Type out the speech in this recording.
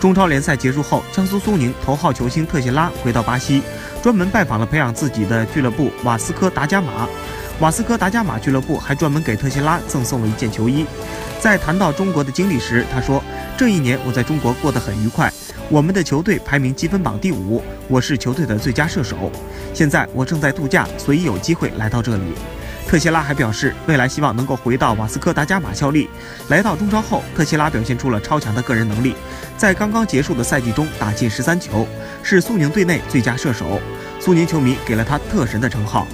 中超联赛结束后，江苏苏宁头号球星特谢拉回到巴西，专门拜访了培养自己的俱乐部瓦斯科达伽马。瓦斯科达伽马俱乐部还专门给特谢拉赠送了一件球衣。在谈到中国的经历时，他说：“这一年我在中国过得很愉快，我们的球队排名积分榜第五，我是球队的最佳射手。现在我正在度假，所以有机会来到这里。”特谢拉还表示，未来希望能够回到瓦斯科达伽马效力。来到中超后，特谢拉表现出了超强的个人能力，在刚刚结束的赛季中打进十三球，是苏宁队内最佳射手。苏宁球迷给了他“特神”的称号。